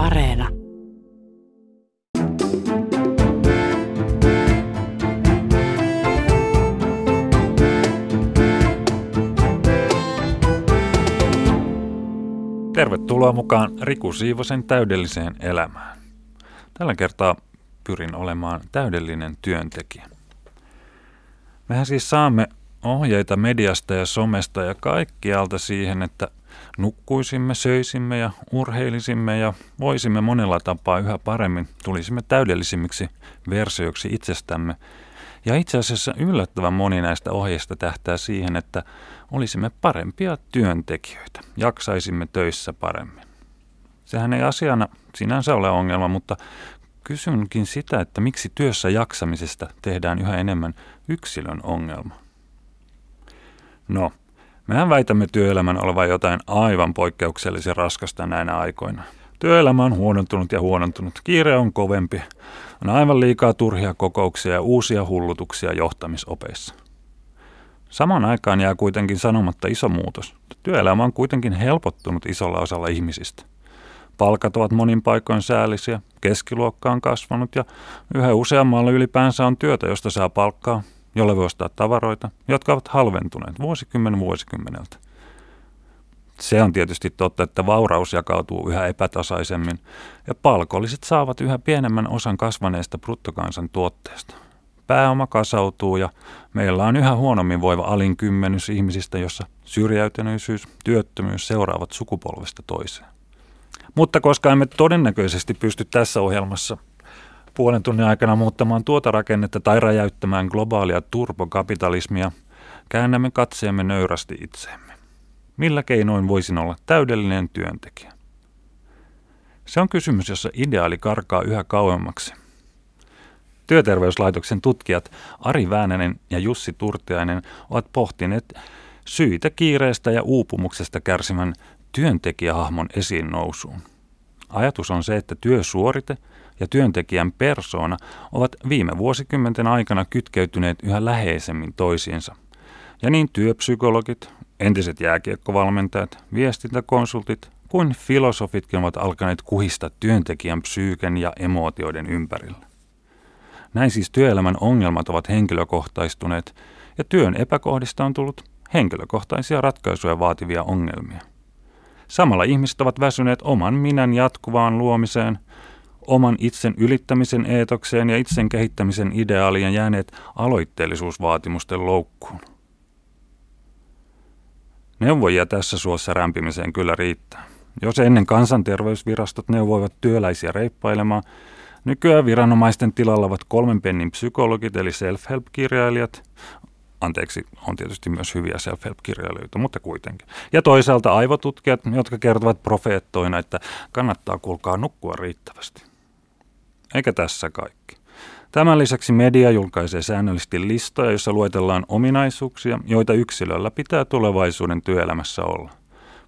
Areena. Tervetuloa mukaan Riku Siivosen täydelliseen elämään. Tällä kertaa pyrin olemaan täydellinen työntekijä. Mehän siis saamme ohjeita mediasta ja somesta ja kaikkialta siihen, että nukkuisimme, söisimme ja urheilisimme ja voisimme monella tapaa yhä paremmin, tulisimme täydellisimmiksi versioiksi itsestämme. Ja itse asiassa yllättävän moni näistä ohjeista tähtää siihen, että olisimme parempia työntekijöitä, jaksaisimme töissä paremmin. Sehän ei asiana sinänsä ole ongelma, mutta kysynkin sitä, että miksi työssä jaksamisesta tehdään yhä enemmän yksilön ongelma. No, mehän väitämme työelämän olevan jotain aivan poikkeuksellisen raskasta näinä aikoina. Työelämä on huonontunut ja huonontunut. Kiire on kovempi. On aivan liikaa turhia kokouksia ja uusia hullutuksia johtamisopeissa. Samaan aikaan jää kuitenkin sanomatta iso muutos. Työelämä on kuitenkin helpottunut isolla osalla ihmisistä. Palkat ovat monin paikoin säällisiä, keskiluokka on kasvanut ja yhä useammalla ylipäänsä on työtä, josta saa palkkaa, jolle voi ostaa tavaroita, jotka ovat halventuneet vuosikymmen vuosikymmeneltä. Se on tietysti totta, että vauraus jakautuu yhä epätasaisemmin ja palkolliset saavat yhä pienemmän osan kasvaneesta bruttokansan tuotteesta. Pääoma kasautuu ja meillä on yhä huonommin voiva alinkymmenys ihmisistä, jossa syrjäytyneisyys, työttömyys seuraavat sukupolvesta toiseen. Mutta koska emme todennäköisesti pysty tässä ohjelmassa puolen tunnin aikana muuttamaan tuota rakennetta tai räjäyttämään globaalia turbokapitalismia, käännämme katseemme nöyrästi itseemme. Millä keinoin voisin olla täydellinen työntekijä? Se on kysymys, jossa ideaali karkaa yhä kauemmaksi. Työterveyslaitoksen tutkijat Ari Väänänen ja Jussi Turtiainen ovat pohtineet syitä kiireestä ja uupumuksesta kärsimän työntekijähahmon esiin nousuun. Ajatus on se, että työsuorite ja työntekijän persoona ovat viime vuosikymmenten aikana kytkeytyneet yhä läheisemmin toisiinsa. Ja niin työpsykologit, entiset jääkiekkovalmentajat, viestintäkonsultit kuin filosofitkin ovat alkaneet kuhista työntekijän psyyken ja emootioiden ympärillä. Näin siis työelämän ongelmat ovat henkilökohtaistuneet ja työn epäkohdista on tullut henkilökohtaisia ratkaisuja vaativia ongelmia. Samalla ihmiset ovat väsyneet oman minän jatkuvaan luomiseen, oman itsen ylittämisen eetokseen ja itsen kehittämisen ideaalien jääneet aloitteellisuusvaatimusten loukkuun. Neuvojia tässä suossa rämpimiseen kyllä riittää. Jos ennen kansanterveysvirastot neuvoivat työläisiä reippailemaan, nykyään viranomaisten tilalla ovat kolmen pennin psykologit eli self-help-kirjailijat, anteeksi, on tietysti myös hyviä self-help-kirjailijoita, mutta kuitenkin. Ja toisaalta aivotutkijat, jotka kertovat profeettoina, että kannattaa kuulkaa nukkua riittävästi. Eikä tässä kaikki. Tämän lisäksi media julkaisee säännöllisesti listoja, joissa luetellaan ominaisuuksia, joita yksilöllä pitää tulevaisuuden työelämässä olla.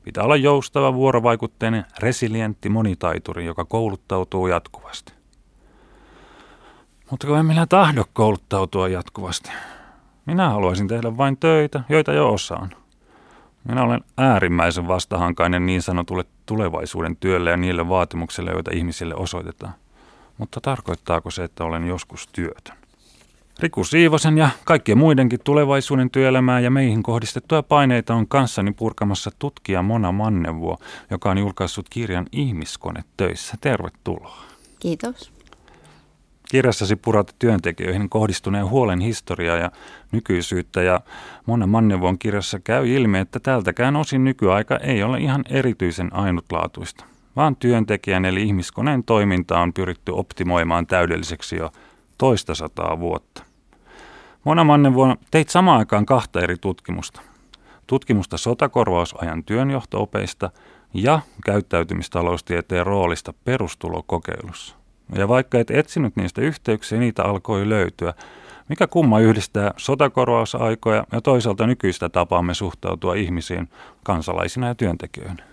Pitää olla joustava, vuorovaikutteinen, resilientti monitaituri, joka kouluttautuu jatkuvasti. Mutta kun en minä tahdo kouluttautua jatkuvasti. Minä haluaisin tehdä vain töitä, joita jo osaan. Minä olen äärimmäisen vastahankainen niin sanotulle tulevaisuuden työlle ja niille vaatimuksille, joita ihmisille osoitetaan. Mutta tarkoittaako se, että olen joskus työtön? Riku Siivosen ja kaikkien muidenkin tulevaisuuden työelämää ja meihin kohdistettuja paineita on kanssani purkamassa tutkija Mona Mannevuo, joka on julkaissut kirjan Ihmiskone töissä. Tervetuloa. Kiitos. Kirjassasi purat työntekijöihin kohdistuneen huolen historiaa ja nykyisyyttä ja Mona Mannevuon kirjassa käy ilmi, että tältäkään osin nykyaika ei ole ihan erityisen ainutlaatuista, vaan työntekijän eli ihmiskoneen toiminta on pyritty optimoimaan täydelliseksi jo toista sataa vuotta. Mona Mannevuon teit samaan aikaan kahta eri tutkimusta. Tutkimusta sotakorvausajan työnjohtoopeista ja käyttäytymistaloustieteen roolista perustulokokeilussa. Ja vaikka et etsinyt niistä yhteyksiä, niitä alkoi löytyä. Mikä kumma yhdistää sotakorvausaikoja ja toisaalta nykyistä tapaamme suhtautua ihmisiin kansalaisina ja työntekijöinä?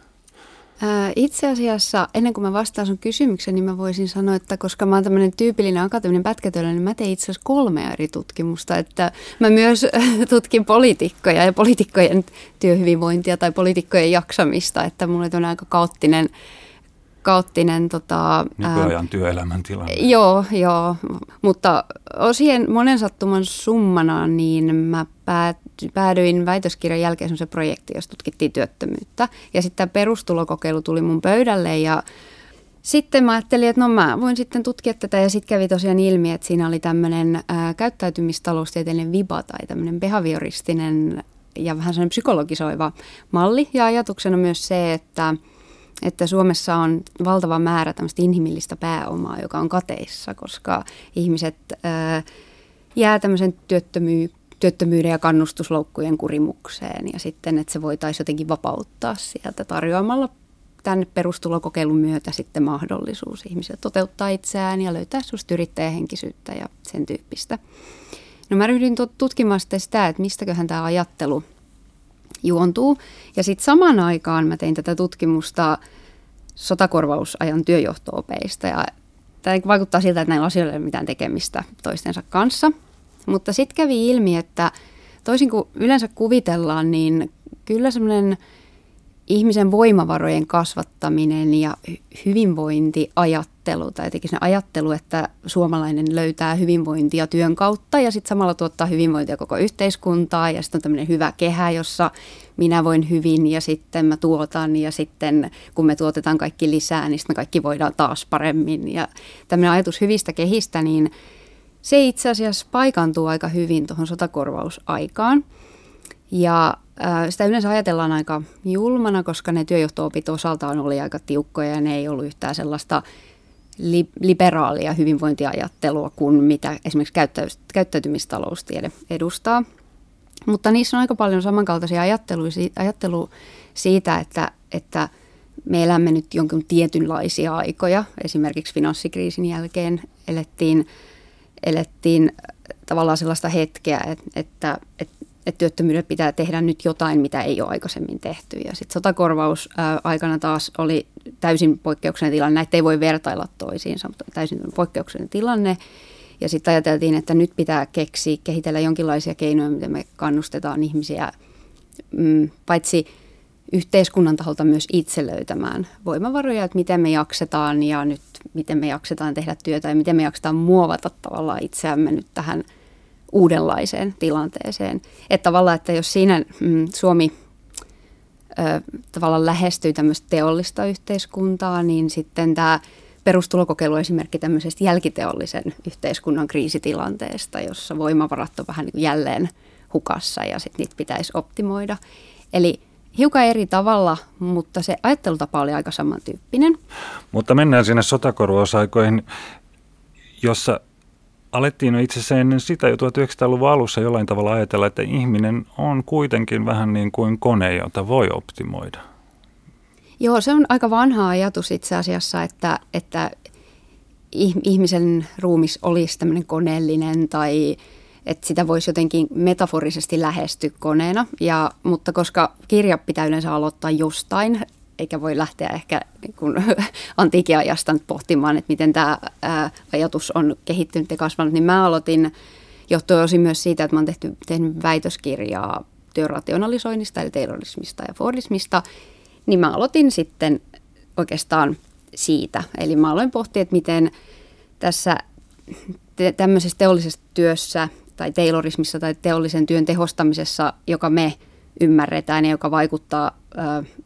Itse asiassa, ennen kuin mä vastaan sun kysymykseen, niin mä voisin sanoa, että koska mä oon tämmöinen tyypillinen akateeminen pätkätyöllä, niin mä tein itse asiassa kolme eri tutkimusta. Että mä myös tutkin poliitikkoja ja poliitikkojen työhyvinvointia tai poliitikkojen jaksamista, että mulla on aika kaoottinen kaoottinen tota, Nykyajan ää, työelämän tilanne. Joo, joo, mutta osien monen sattuman summana niin mä päädyin väitöskirjan jälkeen semmoisen projektiin, jossa tutkittiin työttömyyttä. Ja sitten tämä perustulokokeilu tuli mun pöydälle ja sitten mä ajattelin, että no mä voin sitten tutkia tätä ja sitten kävi tosiaan ilmi, että siinä oli tämmöinen käyttäytymistaloustieteellinen viba tai tämmöinen behavioristinen ja vähän sellainen psykologisoiva malli. Ja ajatuksena myös se, että, että Suomessa on valtava määrä tämmöistä inhimillistä pääomaa, joka on kateissa, koska ihmiset ää, jää tämmöisen työttömy- työttömyyden ja kannustusloukkujen kurimukseen ja sitten, että se voitaisiin jotenkin vapauttaa sieltä tarjoamalla tämän perustulokokeilun myötä sitten mahdollisuus ihmisille toteuttaa itseään ja löytää susta yrittäjähenkisyyttä ja sen tyyppistä. No mä ryhdyin tutkimaan sitten sitä, että mistäköhän tämä ajattelu juontuu. Ja sitten samaan aikaan mä tein tätä tutkimusta sotakorvausajan työjohtoopeista. Ja tämä vaikuttaa siltä, että näillä asioilla ei ole mitään tekemistä toistensa kanssa. Mutta sitten kävi ilmi, että toisin kuin yleensä kuvitellaan, niin kyllä semmoinen – ihmisen voimavarojen kasvattaminen ja hyvinvointiajattelu, tai jotenkin se ajattelu, että suomalainen löytää hyvinvointia työn kautta ja sitten samalla tuottaa hyvinvointia koko yhteiskuntaa ja sitten on tämmöinen hyvä kehä, jossa minä voin hyvin ja sitten mä tuotan ja sitten kun me tuotetaan kaikki lisää, niin sitten me kaikki voidaan taas paremmin. Ja tämmöinen ajatus hyvistä kehistä, niin se itse asiassa paikantuu aika hyvin tuohon sotakorvausaikaan. Ja sitä yleensä ajatellaan aika julmana, koska ne työjohto-opit osaltaan oli aika tiukkoja ja ne ei ollut yhtään sellaista li- liberaalia hyvinvointiajattelua kuin mitä esimerkiksi käyttäy- käyttäytymistaloustiede edustaa. Mutta niissä on aika paljon samankaltaisia ajattelu siitä, että, että me elämme nyt jonkin tietynlaisia aikoja. Esimerkiksi finanssikriisin jälkeen elettiin, elettiin tavallaan sellaista hetkeä, että, että, että että työttömyydelle pitää tehdä nyt jotain, mitä ei ole aikaisemmin tehty. Ja sitten sotakorvaus ää, aikana taas oli täysin poikkeuksellinen tilanne. Näitä ei voi vertailla toisiinsa, mutta täysin poikkeuksellinen tilanne. Ja sitten ajateltiin, että nyt pitää keksiä, kehitellä jonkinlaisia keinoja, miten me kannustetaan ihmisiä mm, paitsi yhteiskunnan taholta myös itse löytämään voimavaroja, että miten me jaksetaan ja nyt miten me jaksetaan tehdä työtä ja miten me jaksetaan muovata tavallaan itseämme nyt tähän – uudenlaiseen tilanteeseen. Että tavallaan, että jos siinä mm, Suomi ö, tavallaan lähestyy tämmöistä teollista yhteiskuntaa, niin sitten tämä perustulokokeilu esimerkki tämmöisestä jälkiteollisen yhteiskunnan kriisitilanteesta, jossa voimavarat on vähän niin jälleen hukassa ja sitten niitä pitäisi optimoida. Eli hiukan eri tavalla, mutta se ajattelutapa oli aika samantyyppinen. Mutta mennään sinne sotakorvausaikoihin, jossa alettiin no itse asiassa ennen sitä jo 1900-luvun alussa jollain tavalla ajatella, että ihminen on kuitenkin vähän niin kuin kone, jota voi optimoida. Joo, se on aika vanha ajatus itse asiassa, että, että ihmisen ruumis olisi tämmöinen koneellinen tai että sitä voisi jotenkin metaforisesti lähestyä koneena. Ja, mutta koska kirja pitää yleensä aloittaa jostain, eikä voi lähteä ehkä niin kuin, antiikiajasta nyt pohtimaan, että miten tämä ää, ajatus on kehittynyt ja kasvanut, niin mä aloitin johtuen osin myös siitä, että mä oon tehty, tehnyt väitöskirjaa työrationalisoinnista, eli taylorismista ja fordismista, niin mä aloitin sitten oikeastaan siitä. Eli mä aloin pohtia, että miten tässä te- tämmöisessä teollisessa työssä tai taylorismissa tai teollisen työn tehostamisessa, joka me ymmärretään ja joka vaikuttaa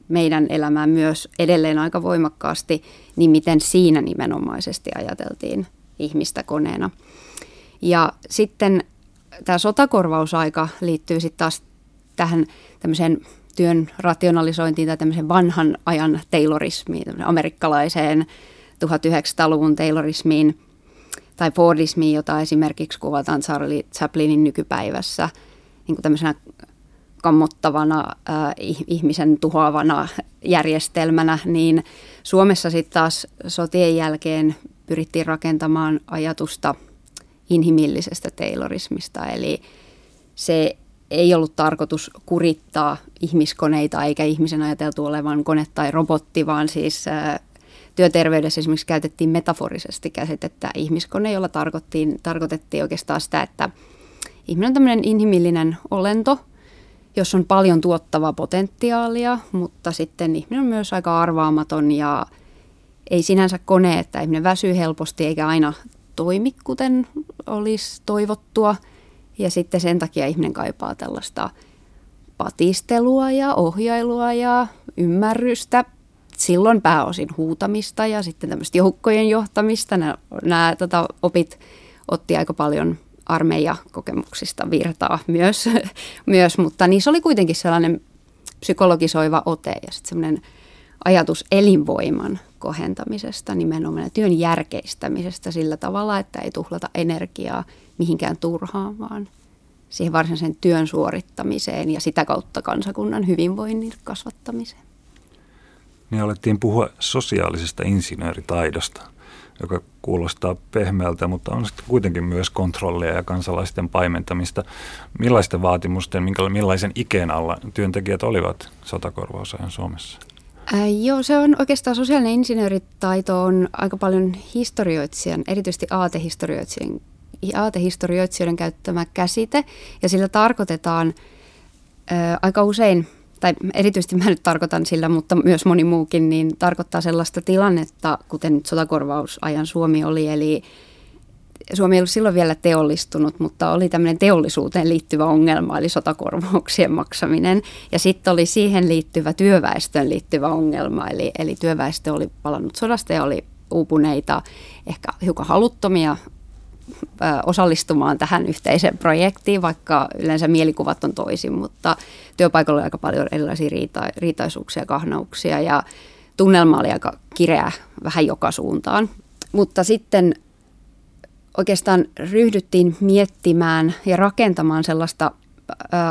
meidän elämään myös edelleen aika voimakkaasti, niin miten siinä nimenomaisesti ajateltiin ihmistä koneena. Ja sitten tämä sotakorvausaika liittyy sitten taas tähän tämmöiseen työn rationalisointiin tai tämmöisen vanhan ajan taylorismiin, amerikkalaiseen 1900-luvun taylorismiin tai Fordismiin, jota esimerkiksi kuvataan Charlie Chaplinin nykypäivässä niin kuin tämmöisenä kammottavana äh, ihmisen tuhoavana järjestelmänä, niin Suomessa sitten taas sotien jälkeen pyrittiin rakentamaan ajatusta inhimillisestä taylorismista, eli se ei ollut tarkoitus kurittaa ihmiskoneita eikä ihmisen ajateltu olevan kone tai robotti, vaan siis äh, työterveydessä esimerkiksi käytettiin metaforisesti käsitettä ihmiskone, jolla tarkoitettiin, oikeastaan sitä, että ihminen on tämmöinen inhimillinen olento – jos on paljon tuottavaa potentiaalia, mutta sitten ihminen on myös aika arvaamaton ja, ei sinänsä kone, että ihminen väsyy helposti eikä aina toimi, kuten olisi toivottua. Ja sitten sen takia ihminen kaipaa tällaista patistelua ja ohjailua ja ymmärrystä. Silloin pääosin huutamista ja sitten tämmöistä joukkojen johtamista. Nämä, tota, opit otti aika paljon armeijakokemuksista virtaa myös, myös, mutta niissä oli kuitenkin sellainen psykologisoiva ote ja sitten semmoinen ajatus elinvoiman kohentamisesta, nimenomaan työn järkeistämisestä sillä tavalla, että ei tuhlata energiaa mihinkään turhaan, vaan siihen varsinaisen työn suorittamiseen ja sitä kautta kansakunnan hyvinvoinnin kasvattamiseen. Niin alettiin puhua sosiaalisesta insinööritaidosta, joka kuulostaa pehmeältä, mutta on sitten kuitenkin myös kontrollia ja kansalaisten paimentamista. Millaisten vaatimusten, millaisen ikeen alla työntekijät olivat sotakorvausajan Suomessa? Äh, joo, se on oikeastaan sosiaalinen insinööritaito on aika paljon historioitsijan, erityisesti aatehistorioitsijan, aatehistorioitsijoiden käyttämä käsite. Ja sillä tarkoitetaan äh, aika usein, tai erityisesti mä nyt tarkoitan sillä, mutta myös moni muukin, niin tarkoittaa sellaista tilannetta, kuten nyt sotakorvausajan Suomi oli, eli Suomi ei ollut silloin vielä teollistunut, mutta oli tämmöinen teollisuuteen liittyvä ongelma, eli sotakorvauksien maksaminen. Ja sitten oli siihen liittyvä työväestöön liittyvä ongelma, eli, eli työväestö oli palannut sodasta ja oli uupuneita, ehkä hiukan haluttomia osallistumaan tähän yhteiseen projektiin, vaikka yleensä mielikuvat on toisin, mutta työpaikalla oli aika paljon erilaisia riita- riitaisuuksia kahnauksia ja tunnelma oli aika kireä vähän joka suuntaan. Mutta sitten oikeastaan ryhdyttiin miettimään ja rakentamaan sellaista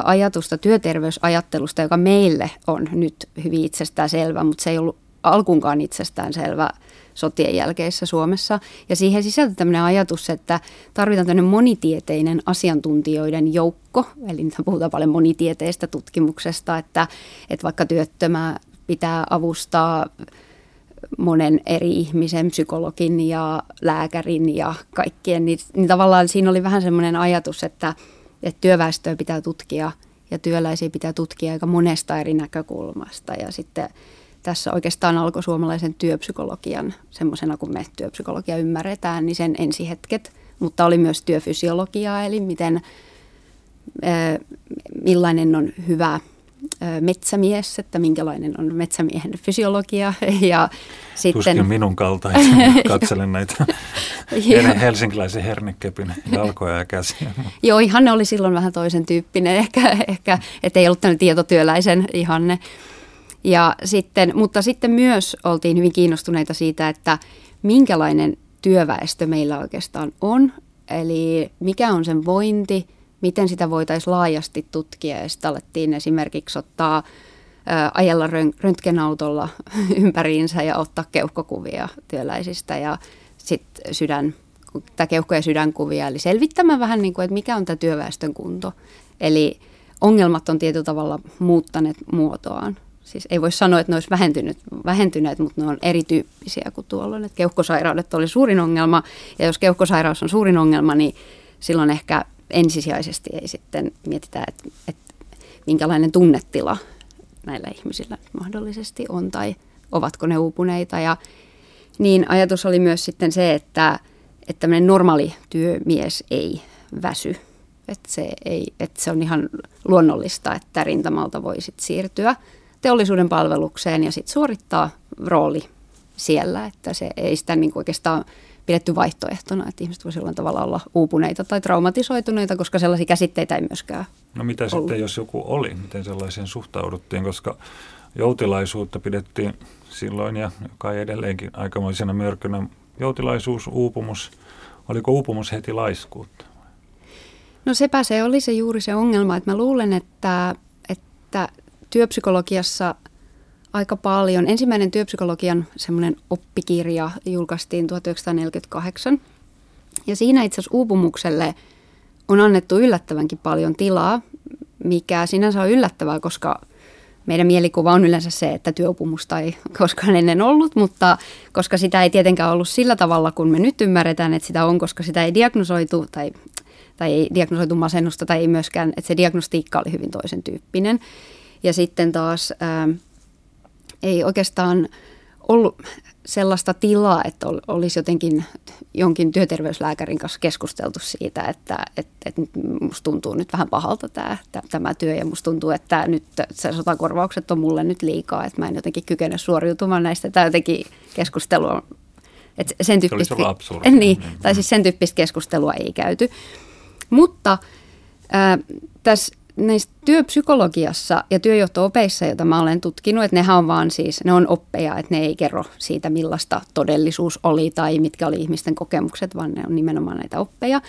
ajatusta työterveysajattelusta, joka meille on nyt hyvin itsestään selvä, mutta se ei ollut alkuunkaan itsestään selvä sotien jälkeisessä Suomessa. Ja siihen sisältää tämmöinen ajatus, että tarvitaan tämmöinen monitieteinen asiantuntijoiden joukko, eli nyt puhutaan paljon monitieteistä tutkimuksesta, että, että vaikka työttömää pitää avustaa monen eri ihmisen, psykologin ja lääkärin ja kaikkien, niin, niin tavallaan siinä oli vähän semmoinen ajatus, että, että työväestöä pitää tutkia ja työläisiä pitää tutkia aika monesta eri näkökulmasta ja sitten tässä oikeastaan alkoi suomalaisen työpsykologian, semmoisena kuin me työpsykologia ymmärretään, niin sen ensihetket, mutta oli myös työfysiologiaa, eli miten, millainen on hyvä metsämies, että minkälainen on metsämiehen fysiologia. Ja sitten... Tuskin minun kaltaisen katselen näitä helsinkiläisen hernekepin jalkoja ja käsiä. Joo, ihanne oli silloin vähän toisen tyyppinen, ehkä, ehkä että ei ollut tämmöinen tietotyöläisen ihanne. Ja sitten, mutta sitten myös oltiin hyvin kiinnostuneita siitä, että minkälainen työväestö meillä oikeastaan on, eli mikä on sen vointi, miten sitä voitaisiin laajasti tutkia. Ja sitten alettiin esimerkiksi ottaa ajella röntgenautolla ympäriinsä ja ottaa keuhkokuvia työläisistä ja sitten sydän, tai keuhko- ja sydänkuvia, eli selvittämään vähän niin kuin, että mikä on tämä työväestön kunto. Eli ongelmat on tietyllä tavalla muuttaneet muotoaan. Siis ei voi sanoa, että ne olisi vähentyneet, vähentyneet, mutta ne on erityyppisiä kuin tuolloin. Että keuhkosairaudet oli suurin ongelma, ja jos keuhkosairaus on suurin ongelma, niin silloin ehkä ensisijaisesti ei sitten mietitä, että, että minkälainen tunnetila näillä ihmisillä mahdollisesti on, tai ovatko ne uupuneita. Ja niin ajatus oli myös sitten se, että, että tämmöinen normaali työmies ei väsy. Että se, ei, että se on ihan luonnollista, että rintamalta voi sit siirtyä teollisuuden palvelukseen ja sitten suorittaa rooli siellä, että se ei sitä niin oikeastaan pidetty vaihtoehtona, että ihmiset voisivat jollain tavalla olla uupuneita tai traumatisoituneita, koska sellaisia käsitteitä ei myöskään No mitä ollut. sitten, jos joku oli? Miten sellaiseen suhtauduttiin? Koska joutilaisuutta pidettiin silloin ja joka ei edelleenkin aikamoisena mörkönä. Joutilaisuus, uupumus. Oliko uupumus heti laiskuutta? No sepä se oli se juuri se ongelma, että mä luulen, että, että työpsykologiassa aika paljon. Ensimmäinen työpsykologian semmoinen oppikirja julkaistiin 1948. Ja siinä itse asiassa uupumukselle on annettu yllättävänkin paljon tilaa, mikä sinänsä on yllättävää, koska meidän mielikuva on yleensä se, että työupumusta ei koskaan ennen ollut, mutta koska sitä ei tietenkään ollut sillä tavalla, kun me nyt ymmärretään, että sitä on, koska sitä ei diagnosoitu tai, tai ei diagnosoitu masennusta tai ei myöskään, että se diagnostiikka oli hyvin toisen tyyppinen. Ja sitten taas ää, ei oikeastaan ollut sellaista tilaa, että olisi jotenkin jonkin työterveyslääkärin kanssa keskusteltu siitä, että, että, että musta tuntuu nyt vähän pahalta tämä, tämä työ ja musta tuntuu, että nyt se sotakorvaukset on mulle nyt liikaa, että mä en jotenkin kykene suoriutumaan näistä. Tämä jotenkin keskustelua että sen tyyppistä, se niin, tai siis sen tyyppistä keskustelua ei käyty. Mutta äh, tässä näissä työpsykologiassa ja työjohto-opeissa, joita mä olen tutkinut, että nehän on vaan siis, ne on oppeja, että ne ei kerro siitä, millaista todellisuus oli tai mitkä oli ihmisten kokemukset, vaan ne on nimenomaan näitä oppeja.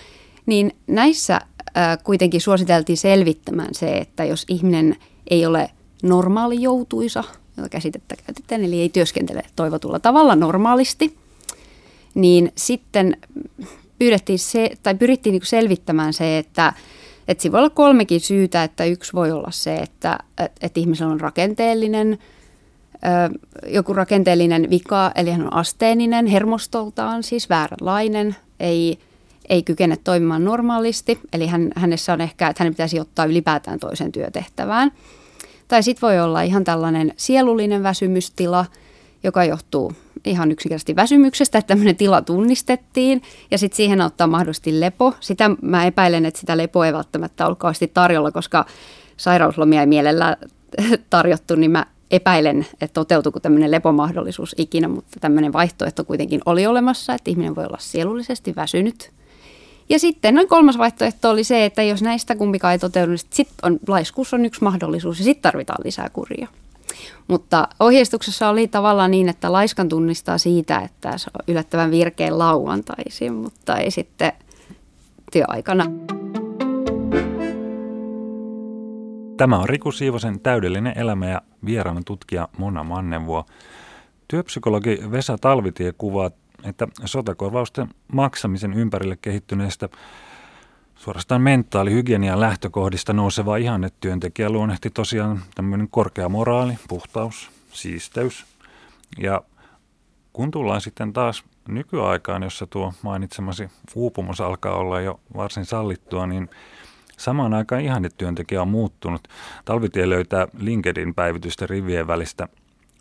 Niin näissä äh, kuitenkin suositeltiin selvittämään se, että jos ihminen ei ole normaali joutuisa, jota käsitettä käytetään, eli ei työskentele toivotulla tavalla normaalisti, niin sitten pyydettiin se, tai pyrittiin niin selvittämään se, että että siinä voi olla kolmekin syytä, että yksi voi olla se, että, että ihmisellä on rakenteellinen, joku rakenteellinen vika, eli hän on asteeninen, hermostoltaan siis vääränlainen, ei, ei kykene toimimaan normaalisti, eli hän, hänessä on ehkä, että hänen pitäisi ottaa ylipäätään toisen työtehtävään. Tai sitten voi olla ihan tällainen sielullinen väsymystila, joka johtuu ihan yksinkertaisesti väsymyksestä, että tämmöinen tila tunnistettiin ja sitten siihen auttaa mahdollisesti lepo. Sitä mä epäilen, että sitä lepoa ei välttämättä kauheasti tarjolla, koska sairauslomia ei mielellä tarjottu, niin mä epäilen, että toteutuuko tämmöinen lepomahdollisuus ikinä, mutta tämmöinen vaihtoehto kuitenkin oli olemassa, että ihminen voi olla sielullisesti väsynyt. Ja sitten noin kolmas vaihtoehto oli se, että jos näistä kumpikaan ei toteudu, niin sitten on, laiskuus on yksi mahdollisuus ja sitten tarvitaan lisää kuria. Mutta ohjeistuksessa oli tavallaan niin, että laiskan tunnistaa siitä, että se on yllättävän virkeen lauantaisin, mutta ei sitten työaikana. Tämä on Riku Siivosen täydellinen elämä ja vieraana tutkija Mona Mannevuo. Työpsykologi Vesa Talvitie kuvaa, että sotakorvausten maksamisen ympärille kehittyneestä suorastaan mentaalihygienian lähtökohdista nouseva ihannetyöntekijä luonnehti tosiaan tämmöinen korkea moraali, puhtaus, siisteys. Ja kun tullaan sitten taas nykyaikaan, jossa tuo mainitsemasi uupumus alkaa olla jo varsin sallittua, niin samaan aikaan ihannetyöntekijä on muuttunut. Talvitie löytää LinkedIn päivitysten rivien välistä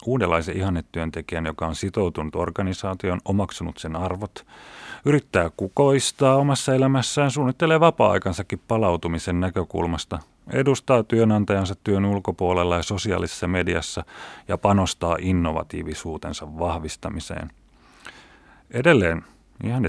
uudenlaisen ihannetyöntekijän, joka on sitoutunut organisaation, omaksunut sen arvot, yrittää kukoistaa omassa elämässään, suunnittelee vapaa-aikansakin palautumisen näkökulmasta, edustaa työnantajansa työn ulkopuolella ja sosiaalisessa mediassa ja panostaa innovatiivisuutensa vahvistamiseen. Edelleen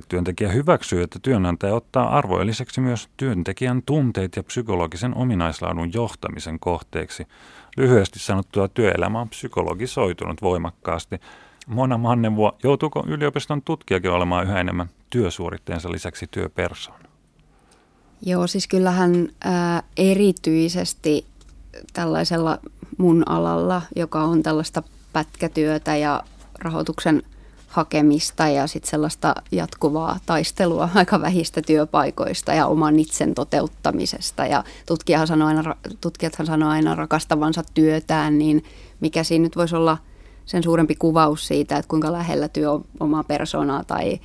työntekijä hyväksyy, että työnantaja ottaa arvoelliseksi myös työntekijän tunteet ja psykologisen ominaislaadun johtamisen kohteeksi. Lyhyesti sanottua työelämä on psykologisoitunut voimakkaasti. Mona Mannevuo, joutuuko yliopiston tutkijakin olemaan yhä enemmän työsuoritteensa lisäksi työpersoona? Joo, siis kyllähän ää, erityisesti tällaisella mun alalla, joka on tällaista pätkätyötä ja rahoituksen hakemista ja sitten sellaista jatkuvaa taistelua aika vähistä työpaikoista ja oman itsen toteuttamisesta. Ja tutkijahan sanoo aina, tutkijathan sanoo aina rakastavansa työtään, niin mikä siinä nyt voisi olla sen suurempi kuvaus siitä, että kuinka lähellä työ on omaa persoonaa tai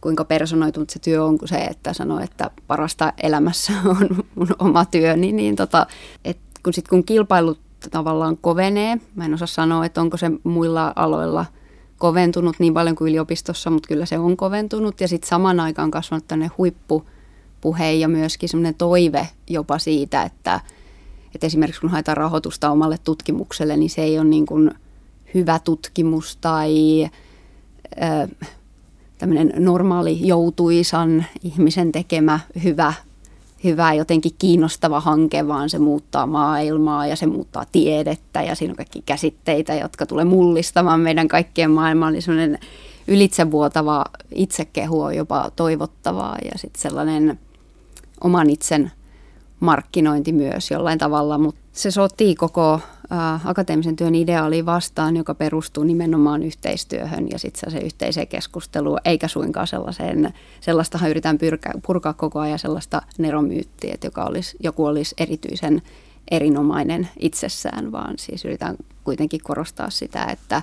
kuinka personoitunut se työ on kuin se, että sanoo, että parasta elämässä on mun oma työni, niin, niin tota, et kun, sit, kun kilpailut tavallaan kovenee, mä en osaa sanoa, että onko se muilla aloilla koventunut niin paljon kuin yliopistossa, mutta kyllä se on koventunut. Ja sitten saman aikaan kasvanut tänne huippupuhe ja myöskin semmoinen toive jopa siitä, että, että esimerkiksi kun haetaan rahoitusta omalle tutkimukselle, niin se ei ole niin kuin hyvä tutkimus tai tämmöinen normaali joutuisan ihmisen tekemä hyvä, hyvä jotenkin kiinnostava hanke, vaan se muuttaa maailmaa ja se muuttaa tiedettä ja siinä on kaikki käsitteitä, jotka tulee mullistamaan meidän kaikkien maailmaa. Eli semmoinen ylitsevuotava itsekehu on jopa toivottavaa ja sitten sellainen oman itsen markkinointi myös jollain tavalla, mutta se sotii koko akateemisen työn ideaaliin vastaan, joka perustuu nimenomaan yhteistyöhön ja sitten se yhteiseen keskusteluun, eikä suinkaan sellaiseen, sellaistahan yritetään pyrkä, purkaa koko ajan sellaista neromyyttiä, että joka olisi, joku olisi erityisen erinomainen itsessään, vaan siis yritetään kuitenkin korostaa sitä, että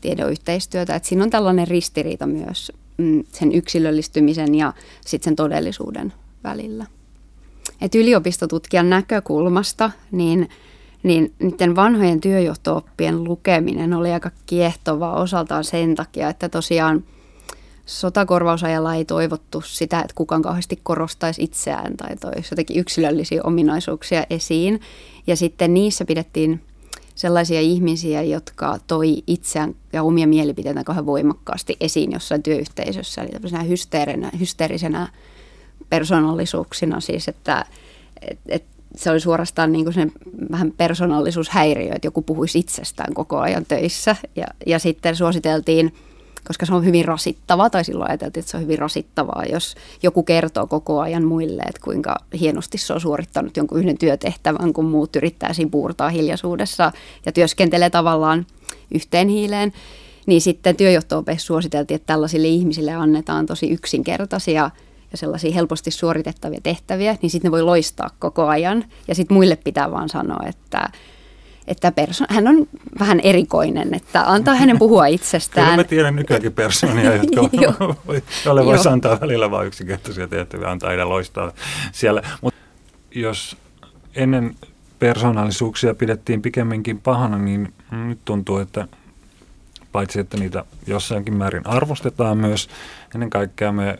tiedeyhteistyötä, että siinä on tällainen ristiriita myös mm, sen yksilöllistymisen ja sitten sen todellisuuden välillä. Et yliopistotutkijan näkökulmasta, niin niin niiden vanhojen työjohtooppien lukeminen oli aika kiehtovaa osaltaan sen takia, että tosiaan sotakorvausajalla ei toivottu sitä, että kukaan kauheasti korostaisi itseään tai toisi jotenkin yksilöllisiä ominaisuuksia esiin. Ja sitten niissä pidettiin sellaisia ihmisiä, jotka toi itseään ja omia mielipiteitä kauhean voimakkaasti esiin jossain työyhteisössä, eli tämmöisenä hysteerisenä persoonallisuuksina siis, että et, et se oli suorastaan niin kuin vähän persoonallisuushäiriö, että joku puhuisi itsestään koko ajan töissä ja, ja sitten suositeltiin koska se on hyvin rasittavaa, tai silloin ajateltiin, että se on hyvin rasittavaa, jos joku kertoo koko ajan muille, että kuinka hienosti se on suorittanut jonkun yhden työtehtävän, kun muut yrittää siinä puurtaa hiljaisuudessa ja työskentelee tavallaan yhteen hiileen. Niin sitten työjohto suositeltiin, että tällaisille ihmisille annetaan tosi yksinkertaisia ja sellaisia helposti suoritettavia tehtäviä, niin sitten ne voi loistaa koko ajan. Ja sitten muille pitää vaan sanoa, että että perso- hän on vähän erikoinen, että antaa hänen puhua itsestään. Kyllä mä tiedän nykyäänkin persoonia, jotka joille voisi antaa välillä vain yksinkertaisia tehtäviä, antaa heidän loistaa siellä. Mutta jos ennen persoonallisuuksia pidettiin pikemminkin pahana, niin nyt tuntuu, että paitsi että niitä jossainkin määrin arvostetaan myös, ennen kaikkea me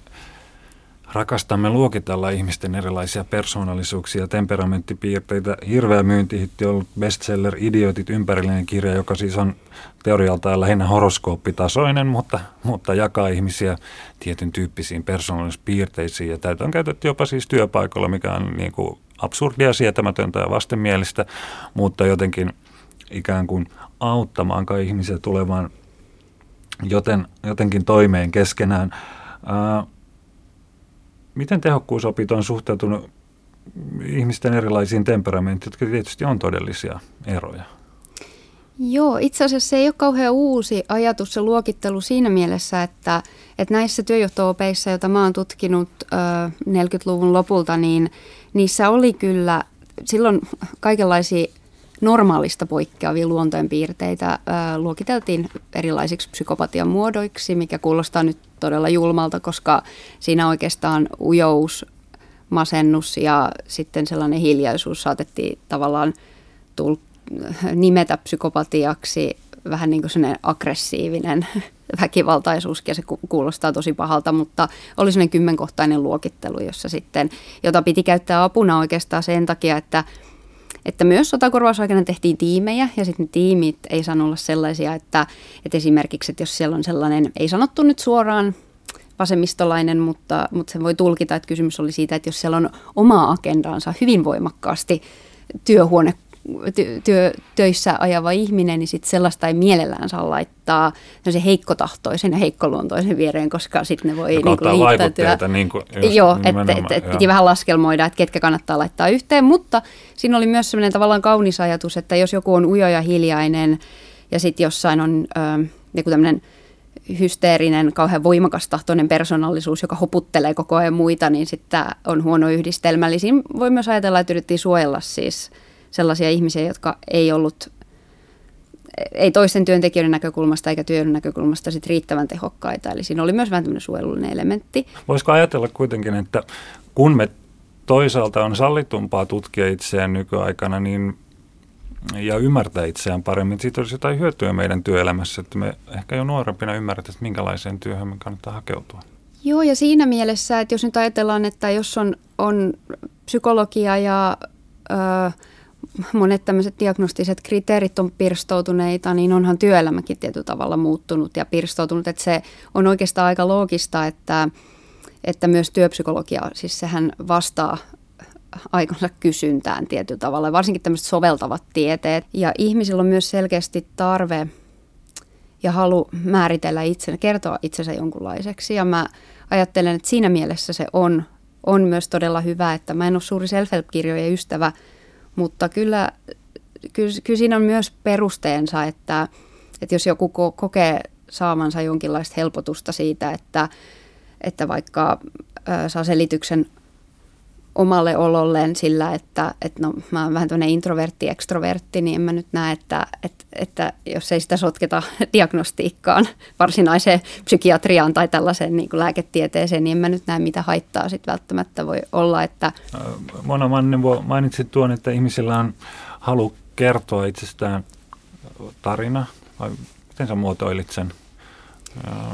rakastamme luokitella ihmisten erilaisia persoonallisuuksia ja temperamenttipiirteitä. Hirveä myyntihitti on ollut bestseller Idiotit ympärillinen kirja, joka siis on teorialtaan lähinnä horoskooppitasoinen, mutta, mutta jakaa ihmisiä tietyn tyyppisiin persoonallisuuspiirteisiin. Ja tätä on käytetty jopa siis työpaikalla, mikä on niin kuin absurdia, sietämätöntä ja vastenmielistä, mutta jotenkin ikään kuin auttamaan ihmisiä tulemaan joten, jotenkin toimeen keskenään. Ää, Miten tehokkuusopit on suhteutunut ihmisten erilaisiin temperamenttiin, jotka tietysti on todellisia eroja? Joo, itse asiassa se ei ole kauhean uusi ajatus se luokittelu siinä mielessä, että, että näissä työjohto-opeissa, joita mä oon tutkinut ö, 40-luvun lopulta, niin niissä oli kyllä silloin kaikenlaisia normaalista poikkeavia luonteenpiirteitä luokiteltiin erilaisiksi psykopatian muodoiksi, mikä kuulostaa nyt todella julmalta, koska siinä oikeastaan ujous, masennus ja sitten sellainen hiljaisuus saatettiin tavallaan tul- nimetä psykopatiaksi. Vähän niin kuin sellainen aggressiivinen väkivaltaisuus, ja se kuulostaa tosi pahalta, mutta oli sellainen kymmenkohtainen luokittelu, jossa sitten, jota piti käyttää apuna oikeastaan sen takia, että että myös sotakorvausaikana tehtiin tiimejä ja sitten tiimit ei saanut olla sellaisia, että, että esimerkiksi, että jos siellä on sellainen, ei sanottu nyt suoraan vasemmistolainen, mutta, mutta sen voi tulkita, että kysymys oli siitä, että jos siellä on oma agendaansa hyvin voimakkaasti työhuone työ, töissä ajava ihminen, niin sit sellaista ei mielellään saa laittaa se heikkotahtoisen ja heikkoluontoisen viereen, koska sitten ne voi niin kuin liittäytyä. Niin kuin joo, että et, et piti vähän laskelmoida, että ketkä kannattaa laittaa yhteen, mutta siinä oli myös sellainen tavallaan kaunis ajatus, että jos joku on ujo ja hiljainen ja sitten jossain on ö, joku tämmöinen hysteerinen, kauhean voimakas tahtoinen persoonallisuus, joka hoputtelee koko ajan muita, niin sitten on huono yhdistelmä. Eli siinä voi myös ajatella, että yritettiin suojella siis sellaisia ihmisiä, jotka ei ollut ei toisten työntekijöiden näkökulmasta eikä työn näkökulmasta sit riittävän tehokkaita. Eli siinä oli myös vähän tämmöinen suojelullinen elementti. Voisiko ajatella kuitenkin, että kun me toisaalta on sallitumpaa tutkia itseään nykyaikana, niin ja ymmärtää itseään paremmin. Siitä olisi jotain hyötyä meidän työelämässä, että me ehkä jo nuorempina ymmärretään, että minkälaiseen työhön me kannattaa hakeutua. Joo, ja siinä mielessä, että jos nyt ajatellaan, että jos on, on psykologia ja... Öö, monet tämmöiset diagnostiset kriteerit on pirstoutuneita, niin onhan työelämäkin tietyllä tavalla muuttunut ja pirstoutunut. Että se on oikeastaan aika loogista, että, että myös työpsykologia, siis sehän vastaa aikansa kysyntään tietyllä tavalla, varsinkin tämmöiset soveltavat tieteet. Ja ihmisillä on myös selkeästi tarve ja halu määritellä itsensä, kertoa itsensä jonkunlaiseksi. Ja mä ajattelen, että siinä mielessä se on, on myös todella hyvä, että mä en ole suuri self-help-kirjojen ystävä – mutta kyllä, kyllä, kyllä siinä on myös perusteensa, että, että jos joku kokee saamansa jonkinlaista helpotusta siitä, että, että vaikka saa selityksen omalle ololleen sillä, että, että no, mä oon vähän tämmöinen introvertti, ekstrovertti, niin en mä nyt näe, että, että, että jos ei sitä sotketa diagnostiikkaan, varsinaiseen psykiatriaan tai tällaiseen niin kuin lääketieteeseen, niin en mä nyt näe, mitä haittaa sitten välttämättä voi olla. Että... Mona Mannebo mainitsit tuon, että ihmisillä on halu kertoa itsestään tarina, vai miten sä muotoilit sen?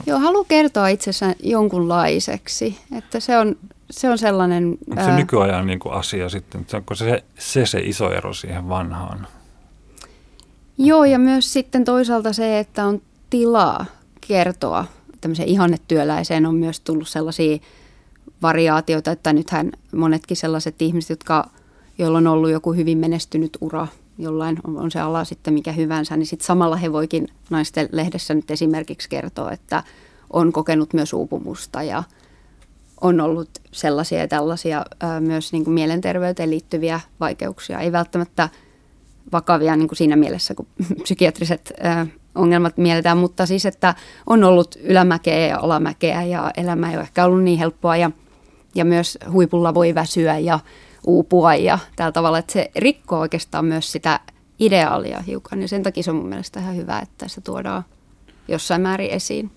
Joo, haluan kertoa itsessään jonkunlaiseksi, että se on, se on sellainen... Onko se ää... nykyajan niin kuin asia sitten, onko se, se se iso ero siihen vanhaan? Joo, ja myös sitten toisaalta se, että on tilaa kertoa tämmöiseen ihannetyöläiseen on myös tullut sellaisia variaatioita, että nythän monetkin sellaiset ihmiset, jotka, joilla on ollut joku hyvin menestynyt ura, jollain on, on se ala sitten mikä hyvänsä, niin sitten samalla he voikin naisten lehdessä nyt esimerkiksi kertoa, että on kokenut myös uupumusta ja on ollut sellaisia ja tällaisia ää, myös niin kuin mielenterveyteen liittyviä vaikeuksia. Ei välttämättä vakavia niin kuin siinä mielessä, kun psykiatriset ää, ongelmat mielletään, mutta siis, että on ollut ylämäkeä ja alamäkeä ja elämä ei ole ehkä ollut niin helppoa ja, ja myös huipulla voi väsyä ja uupua ja tällä tavalla, että se rikkoo oikeastaan myös sitä ideaalia hiukan ja sen takia se on mun mielestä ihan hyvä, että se tuodaan jossain määrin esiin.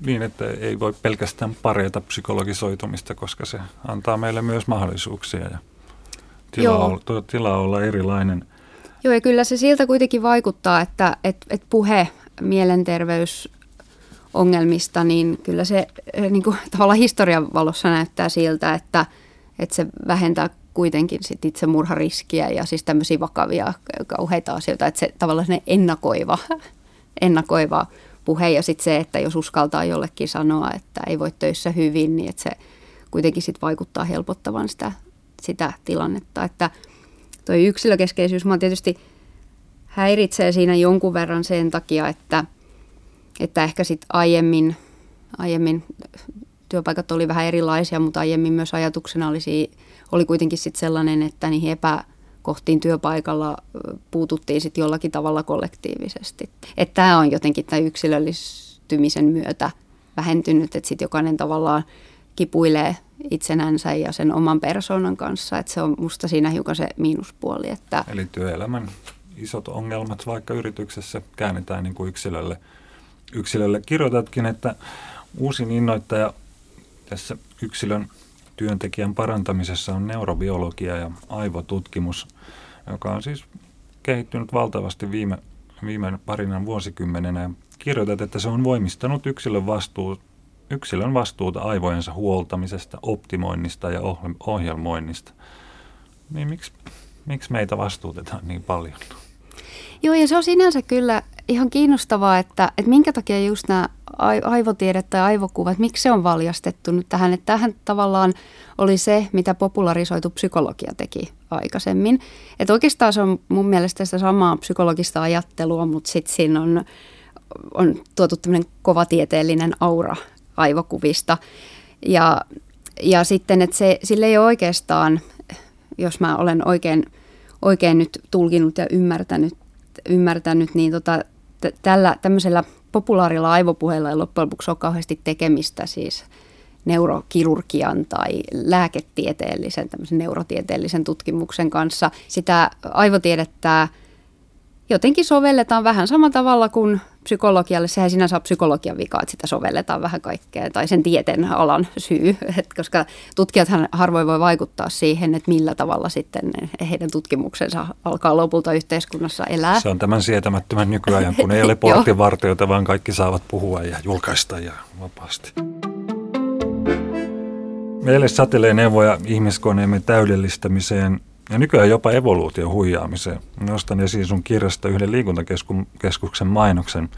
Niin, että ei voi pelkästään parjata psykologisoitumista, koska se antaa meille myös mahdollisuuksia ja tilaa, olla, tilaa olla erilainen – Joo, ja kyllä se siltä kuitenkin vaikuttaa, että et, et puhe mielenterveysongelmista, niin kyllä se eh, niin kuin, tavallaan historian valossa näyttää siltä, että, että se vähentää kuitenkin sit itse murhariskiä ja siis tämmöisiä vakavia kauheita asioita, että se tavallaan ennakoiva, ennakoiva puhe ja sitten se, että jos uskaltaa jollekin sanoa, että ei voi töissä hyvin, niin että se kuitenkin sitten vaikuttaa helpottavan sitä, sitä tilannetta, että – toi yksilökeskeisyys mua tietysti häiritsee siinä jonkun verran sen takia, että, että ehkä sitten aiemmin, aiemmin työpaikat oli vähän erilaisia, mutta aiemmin myös ajatuksena olisi, oli kuitenkin sitten sellainen, että niihin epäkohtiin työpaikalla puututtiin sitten jollakin tavalla kollektiivisesti. Että tämä on jotenkin tämän yksilöllistymisen myötä vähentynyt, että sitten jokainen tavallaan kipuilee itsenänsä ja sen oman persoonan kanssa. Että se on musta siinä hiukan se miinuspuoli. Että Eli työelämän isot ongelmat vaikka yrityksessä käännetään niin kuin yksilölle. yksilölle. Kirjoitatkin, että uusin innoittaja tässä yksilön työntekijän parantamisessa on neurobiologia ja aivotutkimus, joka on siis kehittynyt valtavasti viime, viime parinan vuosikymmenenä. Kirjoitat, että se on voimistanut yksilön vastuu, yksilön vastuuta aivojensa huoltamisesta, optimoinnista ja ohjelmoinnista. Niin miksi, miksi meitä vastuutetaan niin paljon? Joo, ja se on sinänsä kyllä ihan kiinnostavaa, että, että minkä takia just nämä aivotiedet tai aivokuvat, miksi se on valjastettu nyt tähän, että tähän tavallaan oli se, mitä popularisoitu psykologia teki aikaisemmin. Että oikeastaan se on mun mielestä sitä samaa psykologista ajattelua, mutta sitten siinä on, on tuotu tämmöinen kovatieteellinen aura aivokuvista. Ja, ja sitten, että se, sille ei oikeastaan, jos mä olen oikein, oikein nyt tulkinut ja ymmärtänyt, ymmärtänyt niin tota, t- tällä tämmöisellä populaarilla aivopuheella ei loppujen lopuksi ole kauheasti tekemistä siis neurokirurgian tai lääketieteellisen, tämmöisen neurotieteellisen tutkimuksen kanssa. Sitä aivotiedettä jotenkin sovelletaan vähän samalla tavalla kuin psykologialle. Sehän sinänsä on psykologian vika, että sitä sovelletaan vähän kaikkea, tai sen tieteen alan syy, Et koska tutkijathan harvoin voi vaikuttaa siihen, että millä tavalla sitten heidän tutkimuksensa alkaa lopulta yhteiskunnassa elää. Se on tämän sietämättömän nykyajan, kun ei ole porttivartijoita, vaan kaikki saavat puhua ja julkaista ja vapaasti. Meille satelee neuvoja ihmiskoneemme täydellistämiseen ja nykyään jopa evoluutio huijaamiseen. Nostan esiin sun kirjasta yhden liikuntakeskuksen mainoksen,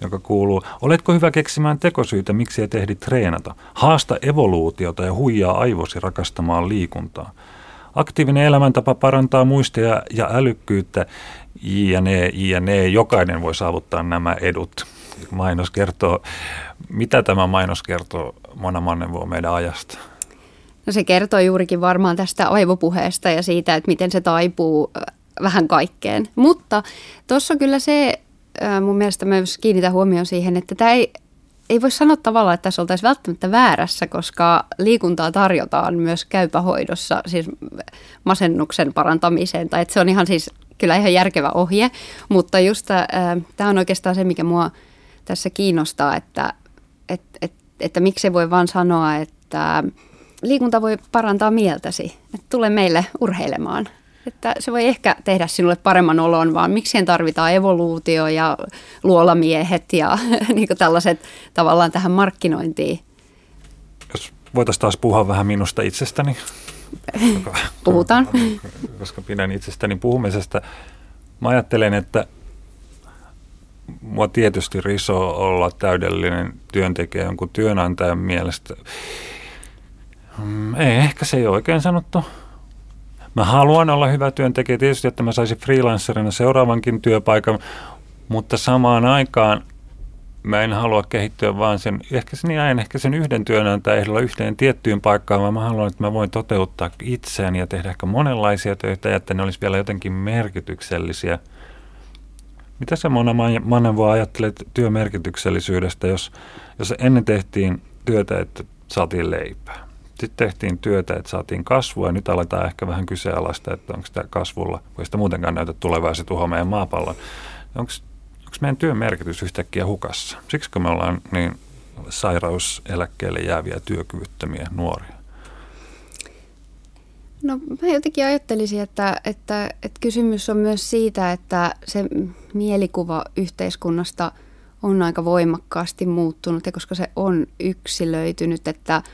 joka kuuluu, oletko hyvä keksimään tekosyitä, miksi et ehdi treenata? Haasta evoluutiota ja huijaa aivosi rakastamaan liikuntaa. Aktiivinen elämäntapa parantaa muistia ja älykkyyttä, jne, jne. Jokainen voi saavuttaa nämä edut. Mainos kertoo, mitä tämä mainos kertoo Mona Mannenvuo meidän ajasta? No se kertoo juurikin varmaan tästä aivopuheesta ja siitä, että miten se taipuu vähän kaikkeen. Mutta tuossa kyllä se mun mielestä myös kiinnitä huomioon siihen, että tämä ei, ei voi sanoa tavallaan, että tässä oltaisiin välttämättä väärässä, koska liikuntaa tarjotaan myös käypähoidossa, siis masennuksen parantamiseen, tai että se on ihan siis kyllä ihan järkevä ohje, mutta just tämä on oikeastaan se, mikä mua tässä kiinnostaa, että, että, että, että miksi voi vaan sanoa, että liikunta voi parantaa mieltäsi. Et tule meille urheilemaan. Että se voi ehkä tehdä sinulle paremman olon, vaan miksien tarvitaan evoluutio ja luolamiehet ja niin tällaiset tavallaan tähän markkinointiin. Jos voitaisiin taas puhua vähän minusta itsestäni. Puhutaan. Koska pidän itsestäni puhumisesta. Mä ajattelen, että mua tietysti riso olla täydellinen työntekijä jonkun työnantajan mielestä. Mm, ei, ehkä se ei ole oikein sanottu. Mä haluan olla hyvä työntekijä tietysti, että mä saisin freelancerina seuraavankin työpaikan, mutta samaan aikaan mä en halua kehittyä vaan sen, ehkä sen, en ehkä sen yhden työnantajan ehdolla yhteen tiettyyn paikkaan, vaan mä haluan, että mä voin toteuttaa itseäni ja tehdä ehkä monenlaisia töitä ja että ne olisi vielä jotenkin merkityksellisiä. Mitä se Mona Manevo ajattelet työmerkityksellisyydestä, jos, jos ennen tehtiin työtä, että saatiin leipää? Sitten tehtiin työtä, että saatiin kasvua ja nyt aletaan ehkä vähän kyseenalaista, että onko tämä kasvulla, kun sitä muutenkaan näytä tulevaa se tuho meidän maapallon. Onko, meidän työn merkitys yhtäkkiä hukassa? Siksi me ollaan niin sairauseläkkeelle jääviä työkyvyttömiä nuoria? No mä jotenkin ajattelisin, että, että, että kysymys on myös siitä, että se mielikuva yhteiskunnasta on aika voimakkaasti muuttunut ja koska se on yksilöitynyt, että –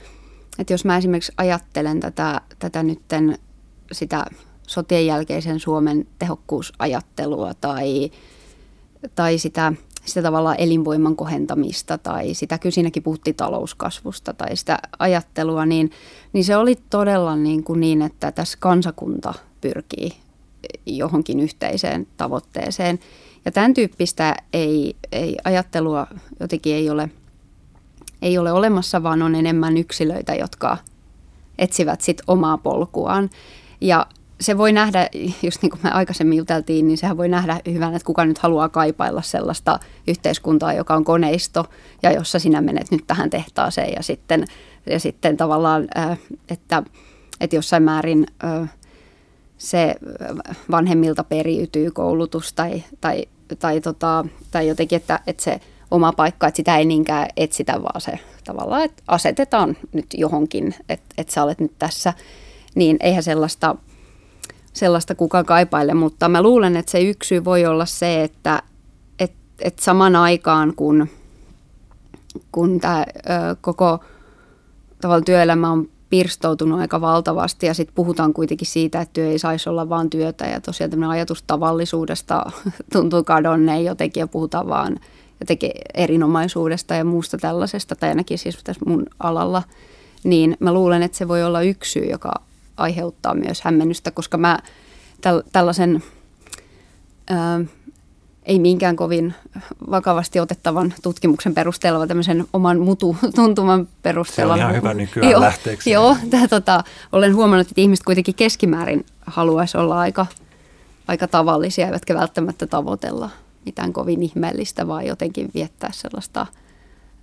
että jos mä esimerkiksi ajattelen tätä, tätä nytten sitä sotien jälkeisen Suomen tehokkuusajattelua tai, tai sitä, sitä tavallaan elinvoiman kohentamista tai sitä, kyllä siinäkin puhuttiin talouskasvusta tai sitä ajattelua, niin, niin se oli todella niin, kuin niin, että tässä kansakunta pyrkii johonkin yhteiseen tavoitteeseen. Ja tämän tyyppistä ei, ei ajattelua jotenkin ei ole – ei ole olemassa, vaan on enemmän yksilöitä, jotka etsivät sit omaa polkuaan. Ja se voi nähdä, just niin kuin me aikaisemmin juteltiin, niin sehän voi nähdä hyvänä, että kuka nyt haluaa kaipailla sellaista yhteiskuntaa, joka on koneisto ja jossa sinä menet nyt tähän tehtaaseen ja sitten, ja sitten tavallaan, äh, että, että jossain määrin äh, se vanhemmilta periytyy koulutus tai, tai, tai, tota, tai jotenkin, että, että se oma paikka, että sitä ei niinkään etsitä, vaan se tavallaan, että asetetaan nyt johonkin, että, että sä olet nyt tässä, niin eihän sellaista, sellaista kukaan kaipaile, mutta mä luulen, että se yksi voi olla se, että, että, että saman aikaan kun, kun tämä koko tavallaan työelämä on pirstoutunut aika valtavasti ja sitten puhutaan kuitenkin siitä, että työ ei saisi olla vain työtä ja tosiaan tämmöinen ajatus tavallisuudesta tuntuu kadonneen jotenkin ja puhutaan vaan – jotenkin erinomaisuudesta ja muusta tällaisesta, tai ainakin siis tässä mun alalla, niin mä luulen, että se voi olla yksi syy, joka aiheuttaa myös hämmennystä, koska mä täl, tällaisen ää, ei minkään kovin vakavasti otettavan tutkimuksen perusteella, vaan tämmöisen oman mutu tuntuman perusteella. Se on ihan hyvä nykyään joo, lähteeksi. Joo, tää, tota, olen huomannut, että ihmiset kuitenkin keskimäärin haluaisi olla aika, aika tavallisia, eivätkä välttämättä tavoitella mitään kovin ihmeellistä, vaan jotenkin viettää sellaista...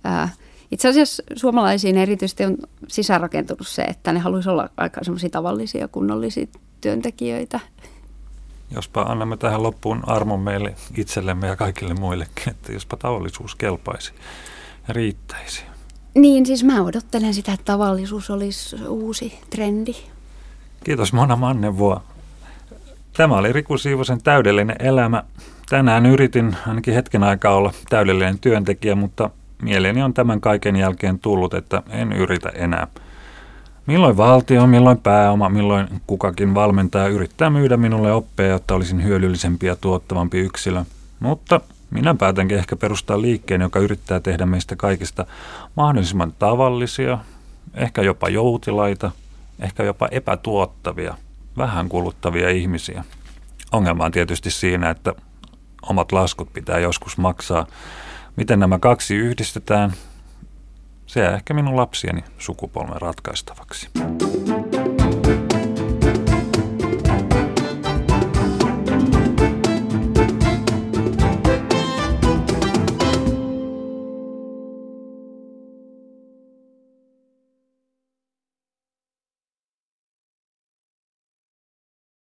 Ää, itse asiassa suomalaisiin erityisesti on sisäänrakentunut se, että ne haluaisivat olla aika semmoisia tavallisia, kunnollisia työntekijöitä. Jospa annamme tähän loppuun armon meille itsellemme ja kaikille muillekin, että jospa tavallisuus kelpaisi ja riittäisi. Niin, siis mä odottelen sitä, että tavallisuus olisi uusi trendi. Kiitos Mona Mannevuo. Tämä oli Riku Siivosen täydellinen elämä. Tänään yritin ainakin hetken aikaa olla täydellinen työntekijä, mutta mieleeni on tämän kaiken jälkeen tullut, että en yritä enää. Milloin valtio, milloin pääoma, milloin kukakin valmentaja yrittää myydä minulle oppeja, jotta olisin hyödyllisempi ja tuottavampi yksilö. Mutta minä päätänkin ehkä perustaa liikkeen, joka yrittää tehdä meistä kaikista mahdollisimman tavallisia, ehkä jopa joutilaita, ehkä jopa epätuottavia, vähän kuluttavia ihmisiä. Ongelma on tietysti siinä, että omat laskut pitää joskus maksaa. Miten nämä kaksi yhdistetään, se jää ehkä minun lapsieni sukupolven ratkaistavaksi.